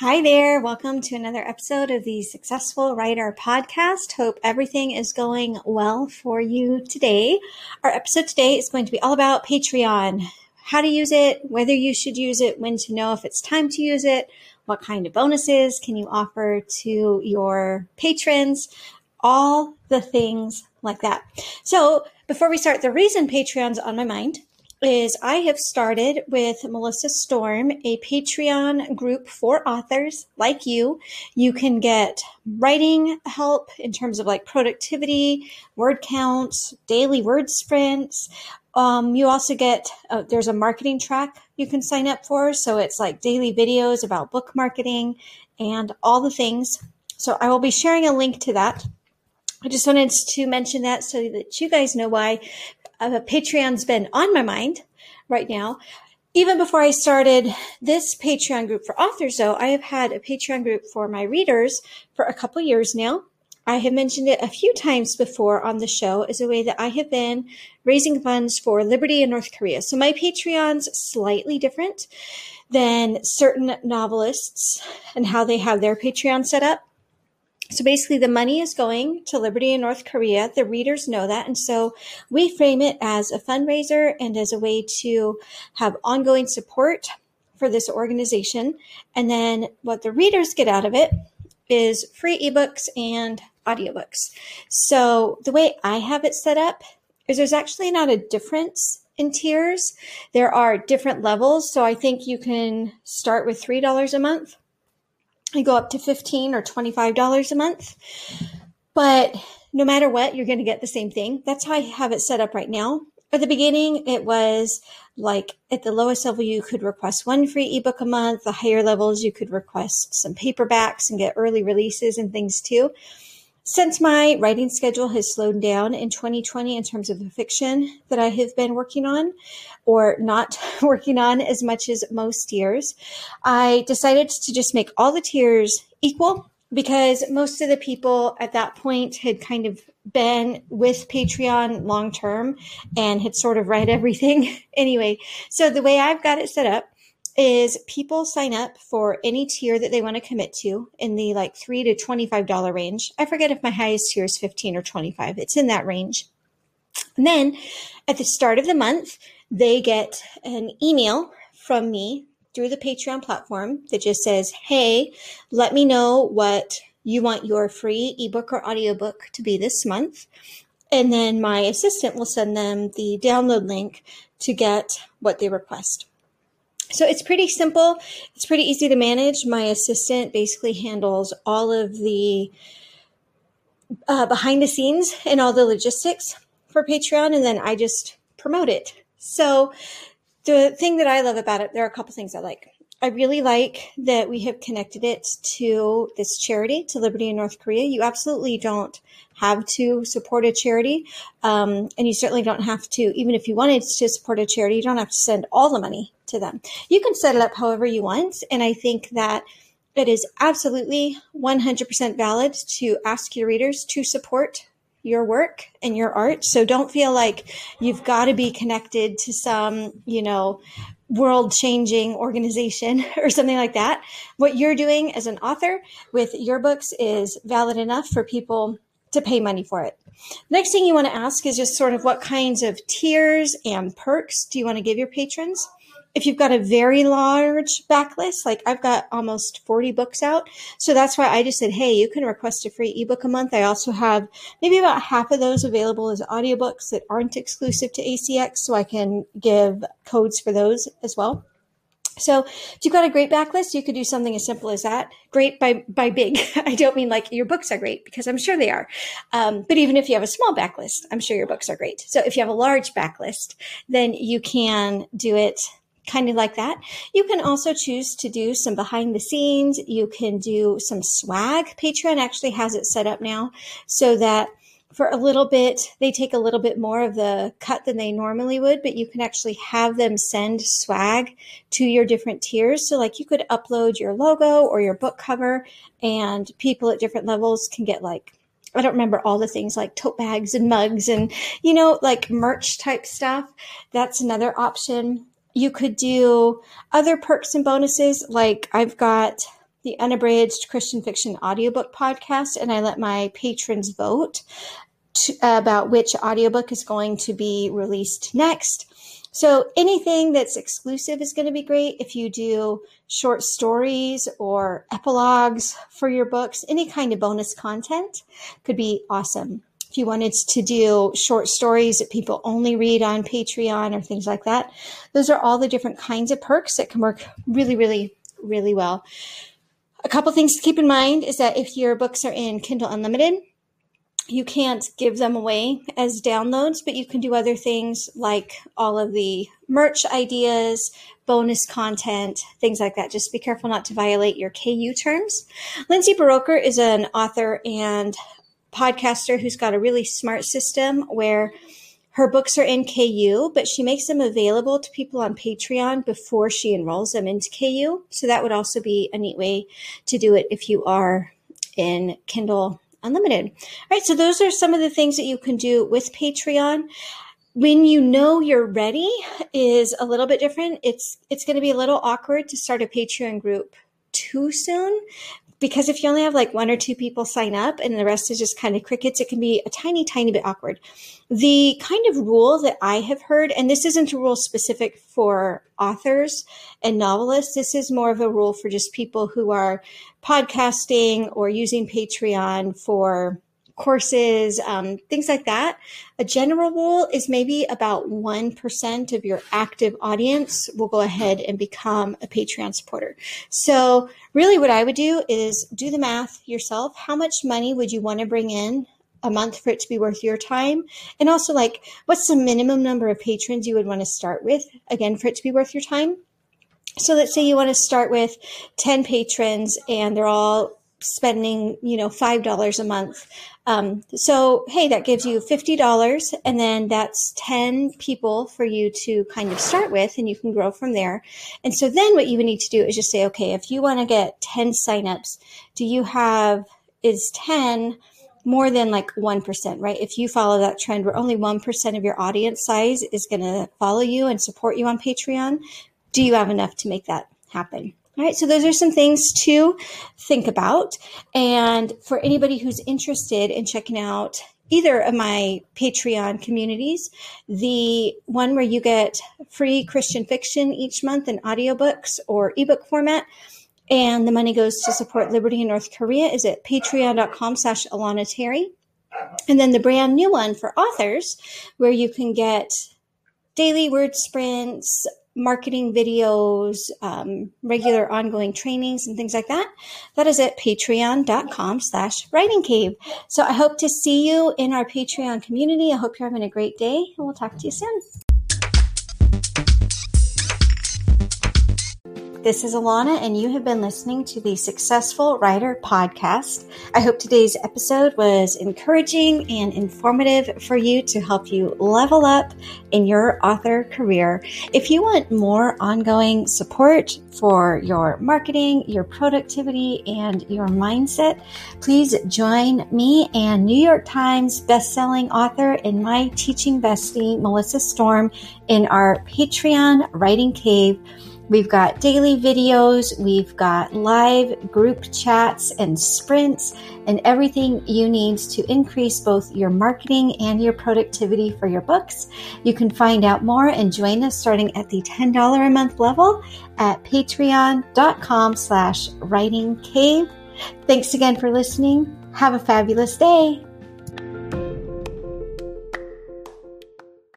Hi there. Welcome to another episode of the Successful Writer Podcast. Hope everything is going well for you today. Our episode today is going to be all about Patreon, how to use it, whether you should use it, when to know if it's time to use it, what kind of bonuses can you offer to your patrons, all the things like that. So before we start, the reason Patreon's on my mind is I have started with Melissa Storm a Patreon group for authors like you. You can get writing help in terms of like productivity, word counts, daily word sprints. Um, you also get uh, there's a marketing track you can sign up for, so it's like daily videos about book marketing and all the things. So I will be sharing a link to that. I just wanted to mention that so that you guys know why uh, Patreon's been on my mind right now. Even before I started this Patreon group for authors, though, I have had a Patreon group for my readers for a couple years now. I have mentioned it a few times before on the show as a way that I have been raising funds for Liberty in North Korea. So my Patreon's slightly different than certain novelists and how they have their Patreon set up. So basically, the money is going to Liberty in North Korea. The readers know that. And so we frame it as a fundraiser and as a way to have ongoing support for this organization. And then what the readers get out of it is free ebooks and audiobooks. So the way I have it set up is there's actually not a difference in tiers. There are different levels. So I think you can start with $3 a month I go up to 15 or $25 a month. But no matter what, you're going to get the same thing. That's how I have it set up right now. At the beginning, it was like at the lowest level, you could request one free ebook a month. The higher levels, you could request some paperbacks and get early releases and things too. Since my writing schedule has slowed down in 2020 in terms of the fiction that I have been working on, or not working on as much as most years, I decided to just make all the tiers equal because most of the people at that point had kind of been with Patreon long term and had sort of read everything anyway. So the way I've got it set up is people sign up for any tier that they want to commit to in the like three to $25 range. I forget if my highest tier is 15 or 25. It's in that range. And then at the start of the month, they get an email from me through the Patreon platform that just says, Hey, let me know what you want your free ebook or audiobook to be this month. And then my assistant will send them the download link to get what they request. So it's pretty simple. It's pretty easy to manage. My assistant basically handles all of the uh, behind the scenes and all the logistics for Patreon, and then I just promote it. So the thing that I love about it, there are a couple things I like. I really like that we have connected it to this charity, to Liberty in North Korea. You absolutely don't have to support a charity. Um, and you certainly don't have to, even if you wanted to support a charity, you don't have to send all the money to them. You can set it up however you want. And I think that it is absolutely 100% valid to ask your readers to support your work and your art. So don't feel like you've got to be connected to some, you know, world changing organization or something like that. What you're doing as an author with your books is valid enough for people to pay money for it. Next thing you want to ask is just sort of what kinds of tiers and perks do you want to give your patrons? If you've got a very large backlist, like I've got almost 40 books out. So that's why I just said, hey, you can request a free ebook a month. I also have maybe about half of those available as audiobooks that aren't exclusive to ACX. So I can give codes for those as well. So if you've got a great backlist, you could do something as simple as that. Great by, by big. I don't mean like your books are great because I'm sure they are. Um, but even if you have a small backlist, I'm sure your books are great. So if you have a large backlist, then you can do it kind of like that. You can also choose to do some behind the scenes. You can do some swag. Patreon actually has it set up now so that for a little bit, they take a little bit more of the cut than they normally would, but you can actually have them send swag to your different tiers. So, like, you could upload your logo or your book cover, and people at different levels can get like I don't remember all the things like tote bags and mugs and, you know, like merch type stuff. That's another option you could do other perks and bonuses. Like I've got the Unabridged Christian Fiction Audiobook Podcast, and I let my patrons vote to, about which audiobook is going to be released next. So anything that's exclusive is going to be great. If you do short stories or epilogues for your books, any kind of bonus content could be awesome. If you wanted to do short stories that people only read on Patreon or things like that, those are all the different kinds of perks that can work really, really, really well. A couple things to keep in mind is that if your books are in Kindle Unlimited, you can't give them away as downloads, but you can do other things like all of the merch ideas, bonus content, things like that. Just be careful not to violate your KU terms. Lindsay Buroker is an author and podcaster who's got a really smart system where her books are in KU, but she makes them available to people on Patreon before she enrolls them into KU. So that would also be a neat way to do it if you are in Kindle Unlimited. All right, so those are some of the things that you can do with Patreon. When you know you're ready is a little bit different. It's it's going to be a little awkward to start a Patreon group too soon because if you only have like one or two people sign up and the rest is just kind of crickets, it can be a tiny, tiny bit awkward. The kind of rule that I have heard, and this isn't a rule specific for authors and novelists, this is more of a rule for just people who are podcasting or using Patreon for courses, um, things like that. A general rule is maybe about 1% of your active audience will go ahead and become a Patreon supporter. So, really, what I would do is do the math yourself. How much money would you want to bring in? A month for it to be worth your time, and also like what's the minimum number of patrons you would want to start with again for it to be worth your time. So let's say you want to start with 10 patrons and they're all spending you know five dollars a month um, so hey that gives you fifty dollars and then that's 10 people for you to kind of start with and you can grow from there and so then what you would need to do is just say okay if you want to get 10 signups do you have is 10 more than like 1%, right? If you follow that trend where only 1% of your audience size is going to follow you and support you on Patreon, do you have enough to make that happen? All right, so those are some things to think about. And for anybody who's interested in checking out either of my Patreon communities, the one where you get free Christian fiction each month in audiobooks or ebook format, and the money goes to support Liberty in North Korea is at patreon.com slash Alana Terry. And then the brand new one for authors, where you can get daily word sprints, marketing videos, um, regular ongoing trainings and things like that, that is at patreon.com slash writing cave. So I hope to see you in our Patreon community. I hope you're having a great day and we'll talk to you soon. This is Alana, and you have been listening to the Successful Writer Podcast. I hope today's episode was encouraging and informative for you to help you level up in your author career. If you want more ongoing support for your marketing, your productivity, and your mindset, please join me and New York Times bestselling author and my teaching bestie, Melissa Storm, in our Patreon Writing Cave We've got daily videos, we've got live group chats and sprints, and everything you need to increase both your marketing and your productivity for your books. You can find out more and join us starting at the $10 a month level at patreon.com slash writing cave. Thanks again for listening. Have a fabulous day.